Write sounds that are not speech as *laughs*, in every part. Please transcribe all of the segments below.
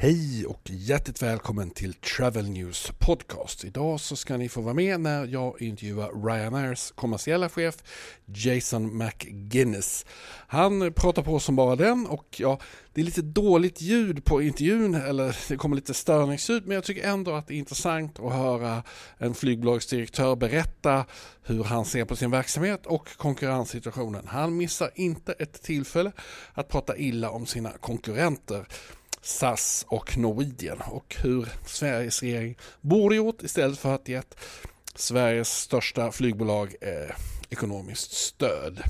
Hej och hjärtligt välkommen till Travel News Podcast. Idag så ska ni få vara med när jag intervjuar Ryanairs kommersiella chef Jason McGuinness. Han pratar på som bara den och ja, det är lite dåligt ljud på intervjun eller det kommer lite störningsljud men jag tycker ändå att det är intressant att höra en flygbolagsdirektör berätta hur han ser på sin verksamhet och konkurrenssituationen. Han missar inte ett tillfälle att prata illa om sina konkurrenter. SAS och Norwegian och hur Sveriges regering borde gjort istället för att gett Sveriges största flygbolag eh, ekonomiskt stöd.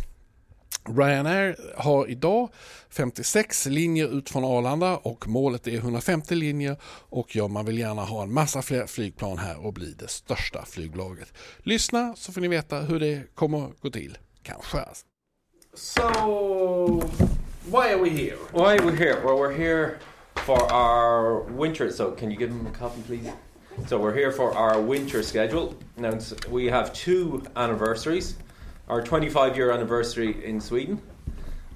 Ryanair har idag 56 linjer ut från Arlanda och målet är 150 linjer och ja, man vill gärna ha en massa fler flygplan här och bli det största flygbolaget. Lyssna så får ni veta hur det kommer gå till. Kanske. So, why are we here? Why are we here? Well, we're here for our winter. So, can you give them a copy, please? So, we're here for our winter schedule. Now, we have two anniversaries our 25 year anniversary in Sweden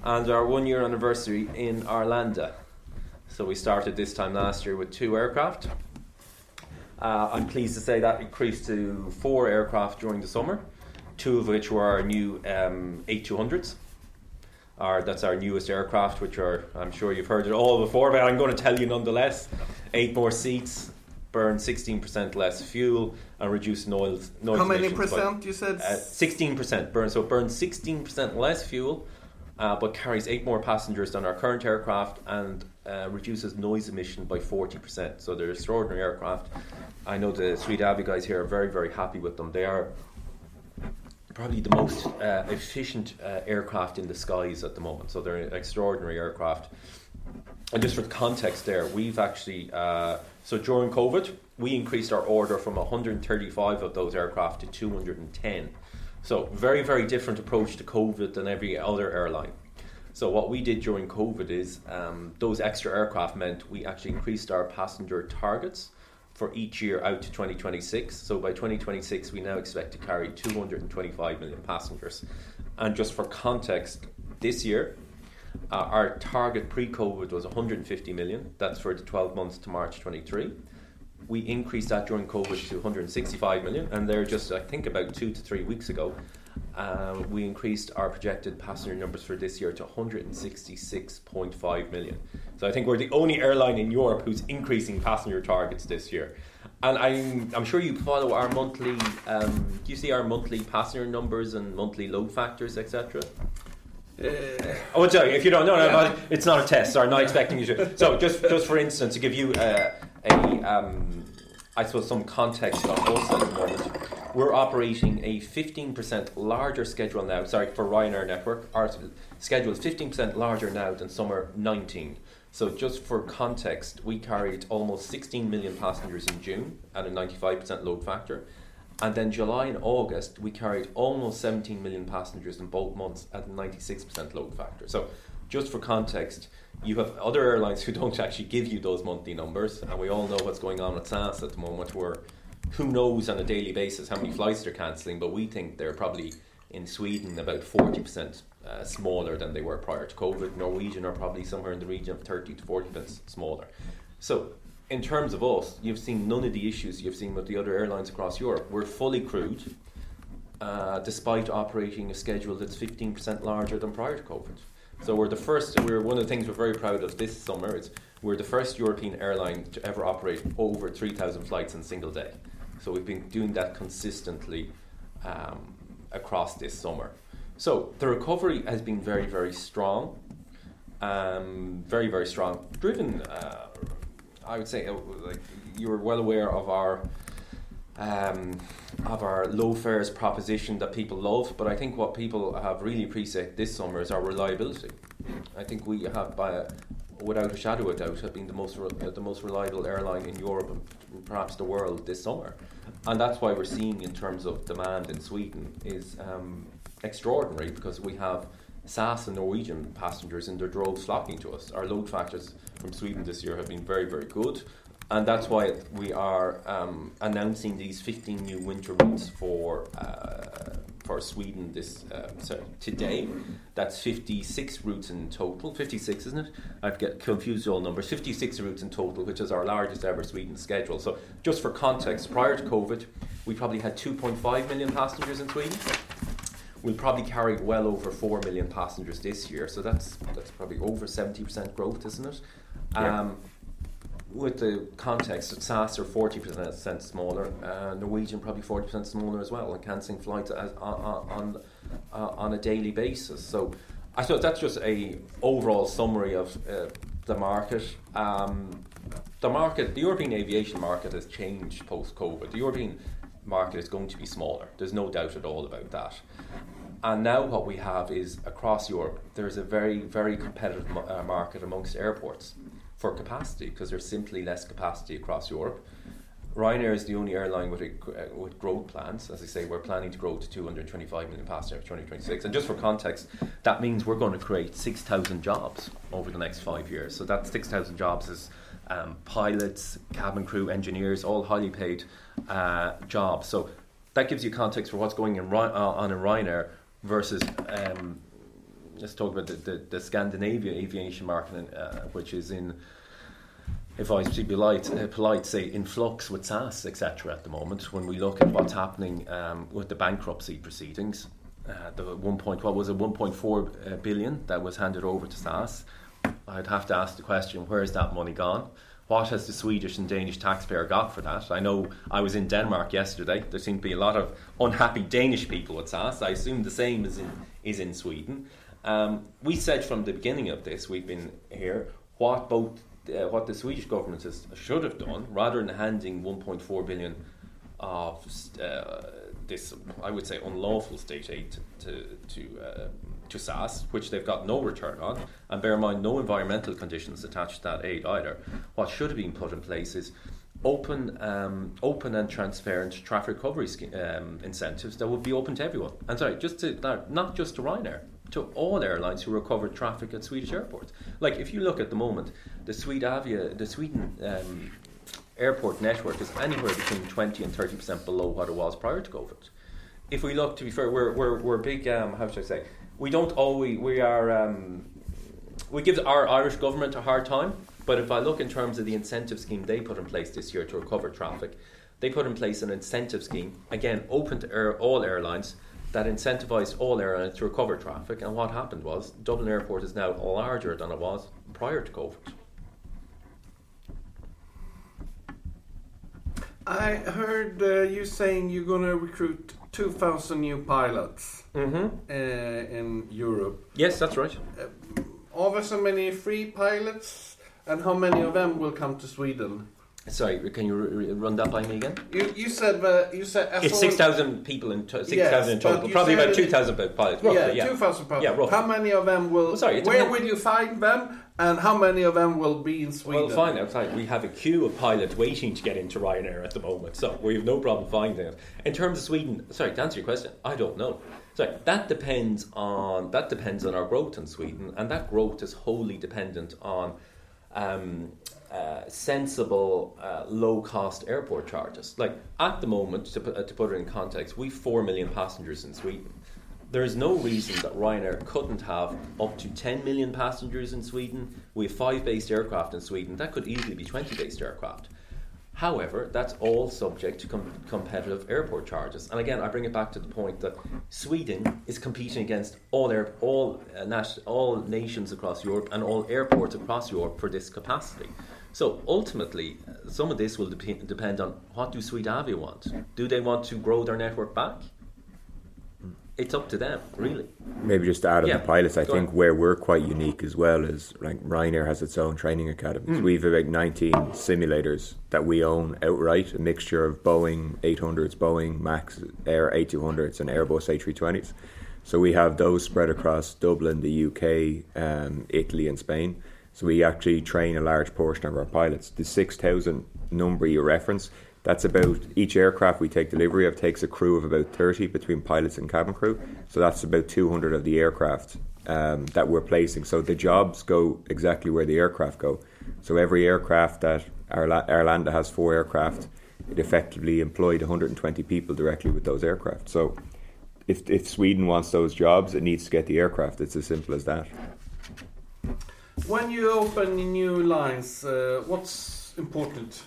and our one year anniversary in Arlanda. So, we started this time last year with two aircraft. Uh, I'm pleased to say that increased to four aircraft during the summer, two of which were our new um, 8200s. Our, that's our newest aircraft, which are, I'm sure you've heard it all before, but I'm going to tell you nonetheless. Eight more seats, burn 16% less fuel, and reduce noise. noise How many emissions by- percent you said? uh, 16% burn, so it burns 16% less fuel, uh, but carries eight more passengers than our current aircraft and uh, reduces noise emission by 40%. So they're extraordinary aircraft. I know the Swedavia guys here are very, very happy with them. They are probably the most uh, efficient uh, aircraft in the skies at the moment. So they're an extraordinary aircraft. And just for context, there we've actually uh, so during COVID we increased our order from 135 of those aircraft to 210. So very very different approach to COVID than every other airline. So what we did during COVID is um, those extra aircraft meant we actually increased our passenger targets for each year out to 2026. So by 2026, we now expect to carry 225 million passengers. And just for context, this year, uh, our target pre COVID was 150 million. That's for the 12 months to March 23. We increased that during COVID to 165 million, and they're just, I think, about two to three weeks ago. Um, we increased our projected passenger numbers for this year to 166.5 million. So I think we're the only airline in Europe who's increasing passenger targets this year. And I'm, I'm sure you follow our monthly. Um, do you see our monthly passenger numbers and monthly load factors, etc.? I Oh, sorry. If you don't know, no, no, it's not a test. Sorry, not expecting you to. So, just just for instance, to give you uh, a, um, I suppose some context on us at the moment, we're operating a 15% larger schedule now. Sorry for Ryanair network. Our schedule is 15% larger now than summer 19. So, just for context, we carried almost 16 million passengers in June at a 95% load factor. And then July and August, we carried almost 17 million passengers in both months at a 96% load factor. So, just for context, you have other airlines who *laughs* don't actually give you those monthly numbers, and we all know what's going on at SAS at the moment, where who knows on a daily basis how many flights they're cancelling, but we think they're probably in Sweden about 40% uh, smaller than they were prior to COVID. Norwegian are probably somewhere in the region of 30 to 40% smaller. So, in terms of us, you've seen none of the issues you've seen with the other airlines across Europe. We're fully crewed, uh, despite operating a schedule that's 15% larger than prior to COVID. So we're the first. We're one of the things we're very proud of this summer is we're the first European airline to ever operate over 3,000 flights in a single day. So we've been doing that consistently um, across this summer. So the recovery has been very, very strong, um, very, very strong. Driven, uh, I would say, uh, like you're well aware of our um, of our low fares proposition that people love. But I think what people have really appreciated this summer is our reliability. I think we have, by without a shadow of doubt, have been the most re- the most reliable airline in Europe and perhaps the world this summer. And that's why we're seeing in terms of demand in Sweden is um, extraordinary because we have SAS and Norwegian passengers in their droves flocking to us. Our load factors from Sweden this year have been very, very good and that's why we are um, announcing these 15 new winter routes for uh, for Sweden this uh, sorry, today. That's 56 routes in total. 56, isn't it? I've get confused all numbers. 56 routes in total, which is our largest ever Sweden schedule. So, just for context, prior to COVID, we probably had 2.5 million passengers in Sweden. We'll probably carry well over 4 million passengers this year. So that's that's probably over 70% growth, isn't it? Yeah. With the context SAS are 40% smaller, uh, Norwegian probably 40% smaller as well, and cancelling flights as, on, on, uh, on a daily basis. So I suppose that's just a overall summary of uh, the market. Um, the market, the European aviation market has changed post COVID. The European market is going to be smaller. There's no doubt at all about that. And now what we have is across Europe, there's a very, very competitive uh, market amongst airports for capacity because there's simply less capacity across Europe. Ryanair is the only airline with, a, uh, with growth plans. As I say, we're planning to grow to 225 million passengers by 2026. And just for context, that means we're going to create 6,000 jobs over the next five years. So that 6,000 jobs is um, pilots, cabin crew, engineers, all highly paid uh, jobs. So that gives you context for what's going in, uh, on in Ryanair versus um, let's talk about the, the, the Scandinavia aviation market, uh, which is in, if I to be polite, uh, polite, say in flux with SAS, etc. At the moment, when we look at what's happening um, with the bankruptcy proceedings, uh, the one point what was it, one point four uh, that was handed over to SAS. I'd have to ask the question: Where is that money gone? What has the Swedish and Danish taxpayer got for that? I know I was in Denmark yesterday. There seemed to be a lot of unhappy Danish people at SAS. I assume the same is in is in Sweden. Um, we said from the beginning of this, we've been here, what both uh, what the Swedish government has, should have done, rather than handing 1.4 billion of uh, this, I would say, unlawful state aid to to uh, to SAS, which they've got no return on, and bear in mind no environmental conditions attached to that aid either. What should have been put in place is open, um, open and transparent traffic recovery um, incentives that would be open to everyone. And sorry, just to not just to Ryanair, to all airlines who recover traffic at Swedish airports. Like if you look at the moment, the Swedavia, the Sweden um, airport network is anywhere between 20 and 30 percent below what it was prior to COVID. If we look, to be fair, we're we're, we're big. Um, how should I say? We don't always we are. Um, we give our Irish government a hard time, but if I look in terms of the incentive scheme they put in place this year to recover traffic, they put in place an incentive scheme again open to air, all airlines that incentivised all airlines to recover traffic. And what happened was Dublin Airport is now larger than it was prior to COVID. I heard uh, you saying you're going to recruit 2,000 new pilots mm-hmm. uh, in Europe. Yes, that's right. Uh, are there so many free pilots? And how many of them will come to Sweden? Sorry, can you run that by me again? You, you said that you said it's six thousand people in to- six thousand yes, total. Probably about two thousand pilots. Roughly, yeah, yeah. two thousand pilots. Yeah, roughly. How many of them will? Well, sorry, where will you find them? And how many of them will be in Sweden? Well, fine. Outside, we have a queue of pilots waiting to get into Ryanair at the moment, so we have no problem finding them. In terms of Sweden, sorry to answer your question, I don't know. Sorry, that depends on that depends on our growth in Sweden, and that growth is wholly dependent on um, uh, sensible, uh, low cost airport charges. Like at the moment, to put, uh, to put it in context, we have 4 million passengers in Sweden. There is no reason that Ryanair couldn't have up to 10 million passengers in Sweden. We have five based aircraft in Sweden. That could easily be 20 based aircraft. However, that's all subject to com- competitive airport charges. And again, I bring it back to the point that Sweden is competing against all air, all uh, all nations across Europe and all airports across Europe for this capacity. So ultimately, uh, some of this will dep- depend on what do Swedavia want. Do they want to grow their network back? It's up to them, really. Maybe just to add on Yeah, the pilots, I go think on. where we're quite unique as well is like Ryanair has its own training academies. Hmm. We've about 19 simulators that we own outright, a mixture of Boeing 800s, Boeing Max Air 8200s, and Airbus A320s. So we have those spread across Dublin, the UK, um, Italy, and Spain. So we actually train a large portion of our pilots. The 6,000 number you reference, that's about each aircraft we take delivery of takes a crew of about 30 between pilots and cabin crew. So that's about 200 of the aircraft um, that we're placing. So the jobs go exactly where the aircraft go. So every aircraft that Arlanda has four aircraft, it effectively employed 120 people directly with those aircraft. So if, if Sweden wants those jobs, it needs to get the aircraft. It's as simple as that. When you open new lines, uh, what's important?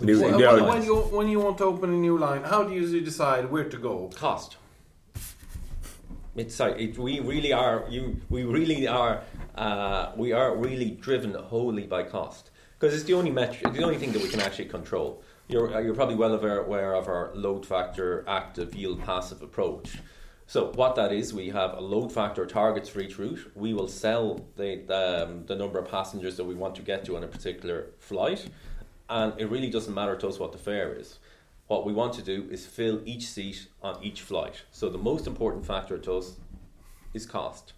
New- When, you when, when you when you want to open a new line, how do you decide where to go? Cost. It's like it, we really are. You, we really are. Uh, we are really driven wholly by cost because it's the only metric, the only thing that we can actually control. You're uh, you're probably well aware, aware of our load factor, active, yield, passive approach. So what that is, we have a load factor targets for each route. We will sell the the, um, the number of passengers that we want to get to on a particular flight, and it really doesn't matter to us what the fare is. What we want to do is fill each seat on each flight. So the most important factor to us is cost,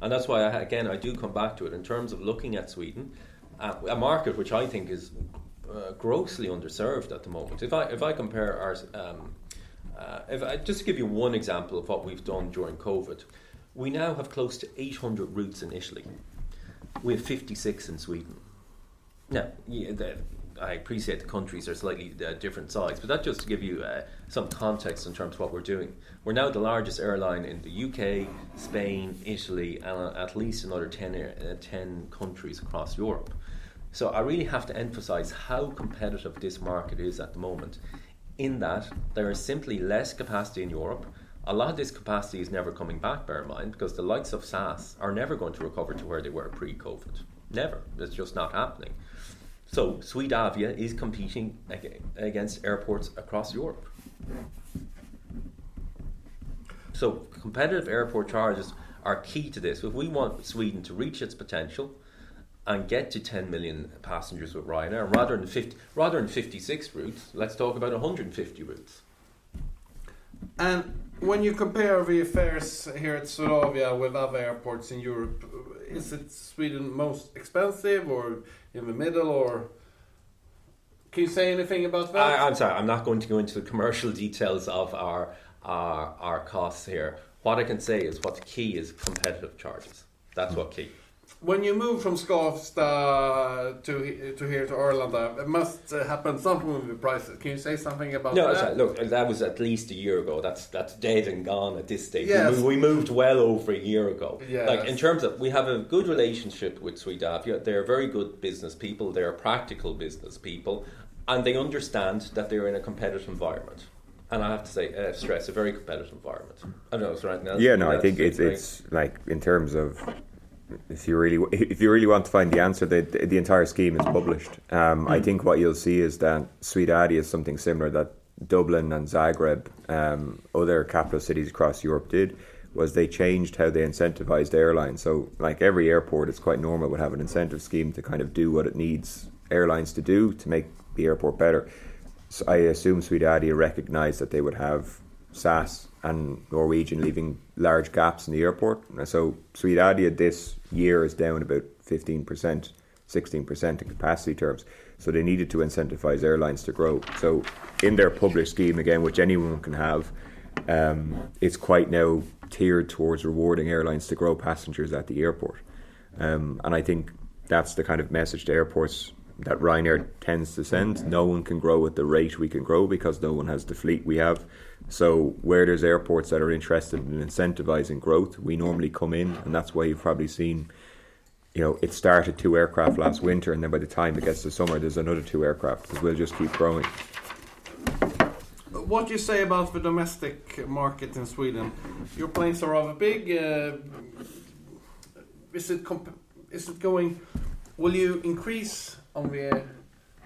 and that's why I, again I do come back to it in terms of looking at Sweden, uh, a market which I think is uh, grossly underserved at the moment. If I if I compare our um, uh, if I just to give you one example of what we've done during COVID, we now have close to 800 routes in Italy. We have 56 in Sweden. Now, yeah, the, I appreciate the countries are slightly uh, different size, but that just to give you uh, some context in terms of what we're doing. We're now the largest airline in the UK, Spain, Italy, and uh, at least another 10, uh, 10 countries across Europe. So I really have to emphasize how competitive this market is at the moment, in that there is simply less capacity in Europe. A lot of this capacity is never coming back, bear in mind, because the likes of SAS are never going to recover to where they were pre COVID. Never. It's just not happening. So Swedavia is competing against airports across Europe. So competitive airport charges are key to this. If we want Sweden to reach its potential and get to 10 million passengers with Ryanair, rather than 50, rather than 56 routes, let's talk about 150 routes. And when you compare the fares here at Swedavia with other airports in Europe, is it Sweden most expensive or in the middle or? Can you say anything about that? I, I'm sorry, I'm not going to go into the commercial details of our, our our costs here. What I can say is what's key is competitive charges. That's hmm. what key. When you move from Skavsta to to here to Arlanda, it must uh, happen something with the prices. Can you say something about No, that? sorry, look, that was at least a year ago. That's that's dead and gone at this stage. Yes. We, moved, we moved well over a year ago. Yes. Like in terms of, we have a good relationship with Swedavia. They're very good business people. They're practical business people, and they understand that they're in a competitive environment. And I have to say, uh, stress a very competitive environment. I don't know, is there anything else? Yeah, no, I think it's it's like in terms of if you really if you really want to find the answer, the the entire scheme is published. Um, I think what you'll see is that Swedavia is something similar that Dublin and Zagreb, um, other capital cities across Europe did. Was they changed how they incentivized airlines? So, like every airport, it's quite normal would have an incentive scheme to kind of do what it needs airlines to do to make the airport better. So I assume Swedavia recognised that they would have SAS and Norwegian leaving large gaps in the airport. So Swedavia this year is down about 15%, 16% in capacity terms. So they needed to incentivise airlines to grow. So in their public scheme, again, which anyone can have, um, it's quite now tiered towards rewarding airlines to grow passengers at the airport. Um, and I think that's the kind of message to airports that Ryanair tends to send. No one can grow at the rate we can grow because no one has the fleet we have. So where there's airports that are interested in incentivizing growth, we normally come in, and that's why you've probably seen. You know, it started two aircraft last winter, and then by the time it gets to summer, there's another two aircraft because we'll just keep growing. What do you say about the domestic market in Sweden? Your planes are rather big. Uh, is it is it going? Will you increase on the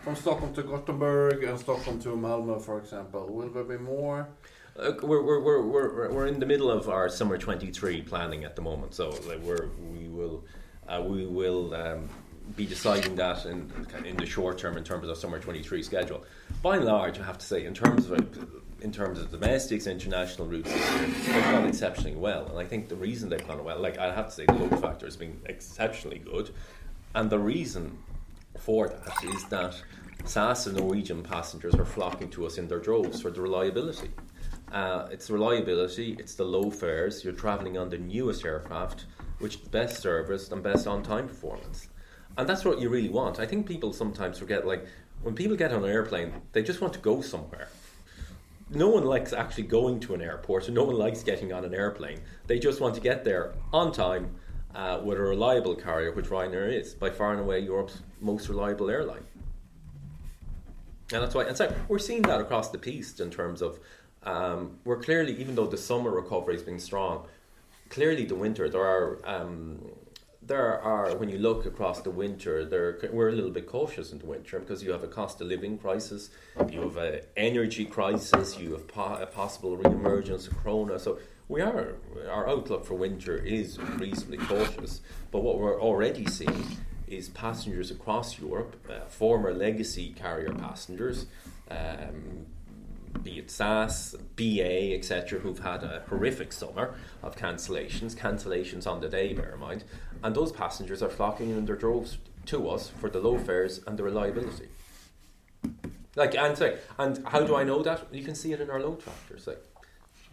from Stockholm to Gothenburg and Stockholm to Malmö, for example? Will there be more? Uh, we're, we're, we're, we're, we're in the middle of our summer 23 planning at the moment, so like, we're, we will, uh, we will um, be deciding that in, in the short term in terms of summer 23 schedule. By and large, I have to say, in terms of in terms of domestics, and international routes this year, they've gone exceptionally well. And I think the reason they've gone well, like I have to say, the load factor has been exceptionally good. And the reason for that is that SAS and Norwegian passengers are flocking to us in their droves for the reliability. Uh, it's reliability, it's the low fares, you're travelling on the newest aircraft, which best service and best on time performance. And that's what you really want. I think people sometimes forget, like, when people get on an airplane, they just want to go somewhere. No one likes actually going to an airport, and no one likes getting on an airplane. They just want to get there on time uh, with a reliable carrier, which Ryanair is, by far and away Europe's most reliable airline. And that's why, and so we're seeing that across the piece in terms of um, we're clearly, even though the summer recovery has been strong, clearly the winter there are um, there are when you look across the winter, there we're a little bit cautious in the winter because you have a cost of living crisis, you have an energy crisis, you have po- a possible re-emergence of corona. So we are our outlook for winter is reasonably cautious. But what we're already seeing is passengers across Europe, uh, former legacy carrier passengers. Um, be it SAS, BA, etc., who've had a horrific summer of cancellations, cancellations on the day, bear in mind, and those passengers are flocking in their droves to us for the low fares and the reliability. Like, and say, and how do I know that? You can see it in our load factors. Like,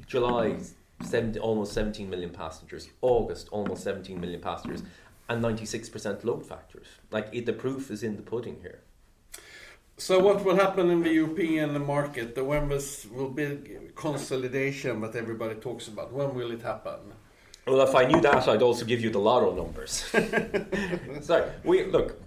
July, 70, almost 17 million passengers. August, almost 17 million passengers, and 96% load factors. Like, it, the proof is in the pudding here. So what will happen in the European market? The when this will be consolidation that everybody talks about. When will it happen? Well, if I knew that, I'd also give you the lotto numbers. *laughs* Sorry, we look.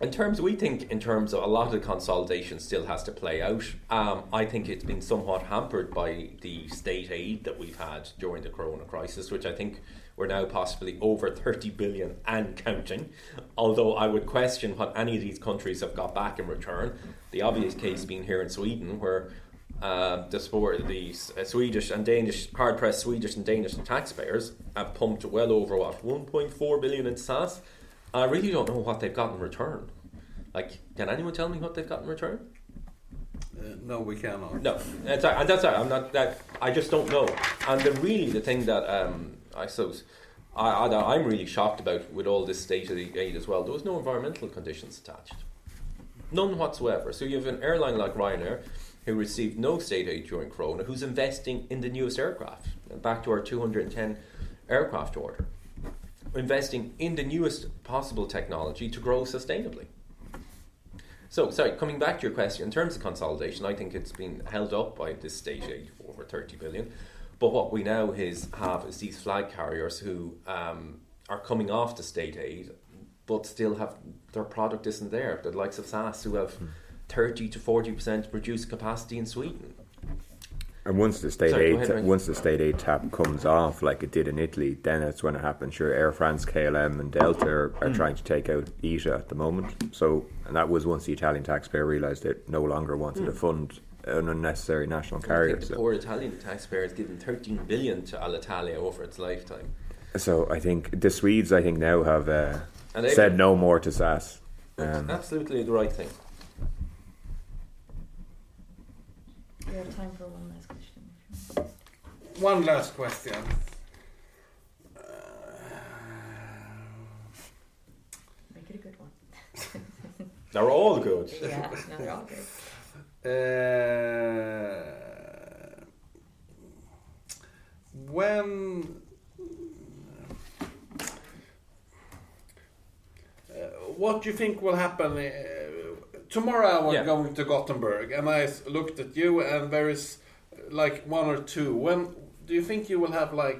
In terms, we think in terms of a lot of the consolidation still has to play out. Um, I think it's been somewhat hampered by the state aid that we've had during the Corona crisis, which I think we're now possibly over 30 billion and counting. Although I would question what any of these countries have got back in return. The obvious case being here in Sweden, where uh, the, sport, the uh, Swedish and Danish, hard pressed Swedish and Danish taxpayers have pumped well over what 1.4 billion into SAS. I really don't know what they've got in return. Like, can anyone tell me what they've got in return? Uh, no, we cannot. No, and that's I'm not that. I just don't know. And the really the thing that um, I suppose I, I, am really shocked about with all this state of the aid as well. There was no environmental conditions attached, none whatsoever. So you have an airline like Ryanair who received no state aid during Corona, who's investing in the newest aircraft. Back to our 210 aircraft order, investing in the newest possible technology to grow sustainably. So, sorry, coming back to your question, in terms of consolidation, I think it's been held up by this state aid over 30 billion. But what we now is have is these flag carriers who um, are coming off the state aid, but still have their product isn't there. The likes of SAS who have thirty to forty percent reduced capacity in Sweden. And once the state Sorry, aid ahead, once the state aid tap comes off, like it did in Italy, then it's when it happens. Sure, Air France, KLM, and Delta are, are mm. trying to take out ITA at the moment. So, and that was once the Italian taxpayer realised it no longer wanted mm. to fund an unnecessary national carrier. the so. poor Italian taxpayer has given 13 billion to Alitalia over its lifetime. So I think the Swedes, I think now have uh, said no more to SAS. Um, absolutely the right thing. We have time for one last question. One last question. Make it a good one. *laughs* they're all good. Yeah, no, they're all good. Uh, when uh, what do you think will happen uh, tomorrow i'm yeah. going to gothenburg and i looked at you and there is like one or two when do you think you will have like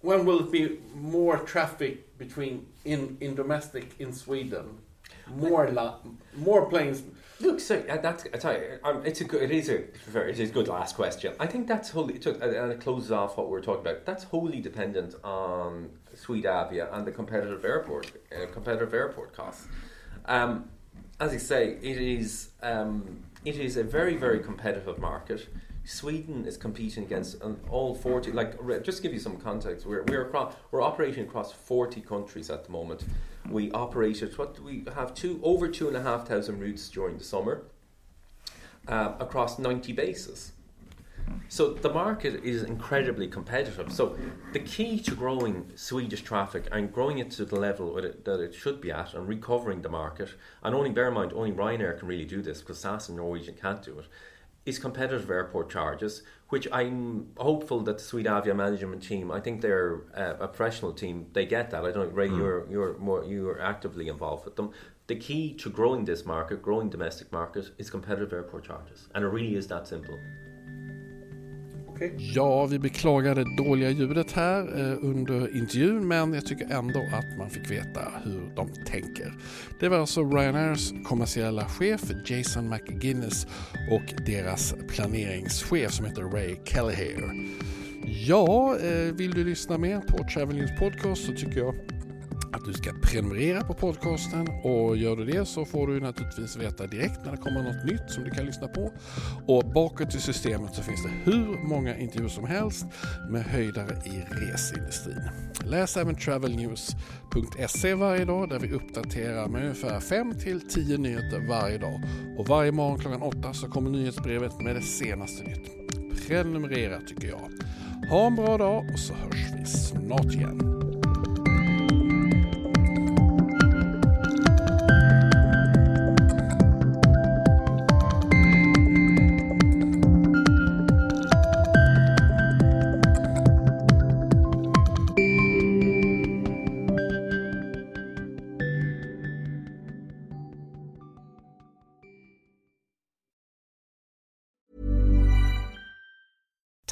when will it be more traffic between in in domestic in sweden more la- more planes Look, so uh, that's I tell you, um, it's a good, it is a very, it is a good last question. I think that's wholly and it closes off what we are talking about. That's wholly dependent on Swedavia and the competitive airport uh, competitive airport costs. Um, as I say, it is um, it is a very very competitive market. Sweden is competing against um, all 40 like just give you some context we're we're across, we're operating across 40 countries at the moment we operated what we have two over two and a half thousand routes during the summer uh, across 90 bases so the market is incredibly competitive. So the key to growing Swedish traffic and growing it to the level it, that it should be at and recovering the market, and only bear in mind only Ryanair can really do this because SAS and Norwegian can't do it, is competitive airport charges, which I'm hopeful that the Swedavia management team, I think they're uh, a professional team, they get that. I don't Ray, you're you're more you're actively involved with them. The key to growing this market, growing domestic market, is competitive airport charges, and it really is that simple. Okay. Ja, vi beklagar det dåliga ljudet här eh, under intervjun men jag tycker ändå att man fick veta hur de tänker. Det var alltså Ryanairs kommersiella chef Jason McGuinness och deras planeringschef som heter Ray Kelleher. Ja, eh, vill du lyssna mer på Travelings Podcast så tycker jag att du ska prenumerera på podcasten och gör du det så får du naturligtvis veta direkt när det kommer något nytt som du kan lyssna på. Och bakåt i systemet så finns det hur många intervjuer som helst med höjdare i resindustrin. Läs även travelnews.se varje dag där vi uppdaterar med ungefär 5 till 10 nyheter varje dag. Och varje morgon klockan 8 så kommer nyhetsbrevet med det senaste nytt. Prenumerera tycker jag. Ha en bra dag och så hörs vi snart igen.